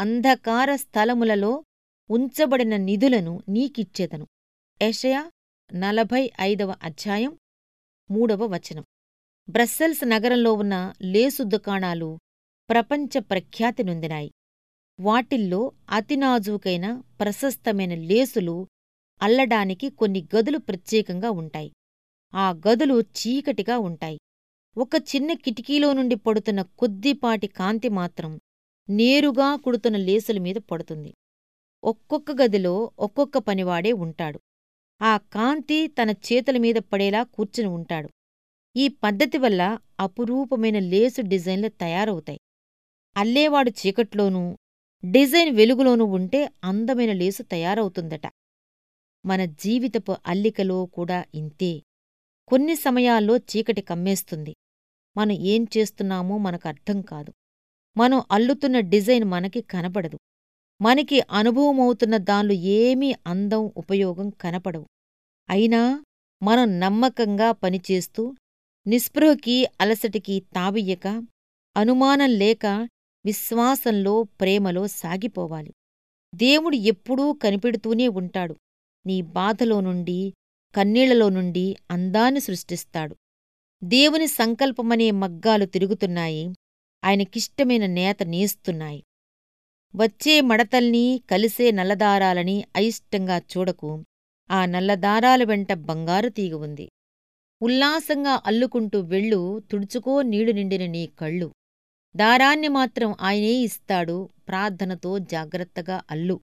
అంధకార స్థలములలో ఉంచబడిన నిధులను నీకిచ్చేదను. యెషయా నలభై ఐదవ అధ్యాయం మూడవ వచనం. బ్రస్సెల్స్ నగరంలో ఉన్న లేసు దుకాణాలు ప్రపంచ ప్రఖ్యాతి నొందినాయి. వాటిల్లో అతినాజూకైన ప్రశస్తమైన లేసులు అల్లడానికి కొన్ని గదులు ప్రత్యేకంగా ఉంటాయి. ఆ గదులు చీకటిగా ఉంటాయి. ఒక చిన్న కిటికీలో నుండి పడుతున్న కొద్దిపాటి కాంతి మాత్రం నేరుగా కుడుతున్న లేసుల మీద పడుతుంది. ఒక్కొక్క గదిలో ఒక్కొక్క పనివాడే ఉంటాడు. ఆ కాంతి తన చేతుల మీద పడేలా కూర్చుని ఉంటాడు. ఈ పద్ధతి వల్ల అపురూపమైన లేసు డిజైన్లు తయారవుతాయి. అల్లేవాడు చీకట్లోనూ డిజైన్ వెలుగులోనూ ఉంటే అందమైన లేసు తయారవుతుందట. మన జీవితపు అల్లికలో కూడా ఇంతే. కొన్ని సమయాల్లో చీకటి కమ్మేస్తుంది. మనం ఏం చేస్తున్నామో మనకు అర్థం కాదు. మనం అల్లుతున్న డిజైన్ మనకి కనపడదు. మనకి అనుభవమవుతున్న దానిలో ఏమీ అందం ఉపయోగం కనపడవు. అయినా మనం నమ్మకంగా పనిచేస్తూ నిస్పృహకి అలసటికి తావియ్యక అనుమానం లేక విశ్వాసంలో ప్రేమలో సాగిపోవాలి. దేవుడు ఎప్పుడూ కనిపెడుతూనే ఉంటాడు. నీ బాధలో నుండి కన్నీళ్ళలో నుండి అందాన్ని సృష్టిస్తాడు. దేవుని సంకల్పమనే మగ్గాలు తిరుగుతున్నాయి. ఆయనకిష్టమైన నేత నేస్తున్నాయి. వచ్చే మడతల్ని కలిసే నల్లదారాలని అయిష్టంగా చూడకు. ఆ నల్లదారాల వెంట బంగారు తీగ ఉంది. ఉల్లాసంగా అల్లుకుంటూ వెళ్ళు తుడుచుకో నీడు నిండిన నీ కళ్ళు. దారాన్ని మాత్రం ఆయనే ఇస్తాడు ప్రార్థనతో జాగ్రత్తగా అల్లు.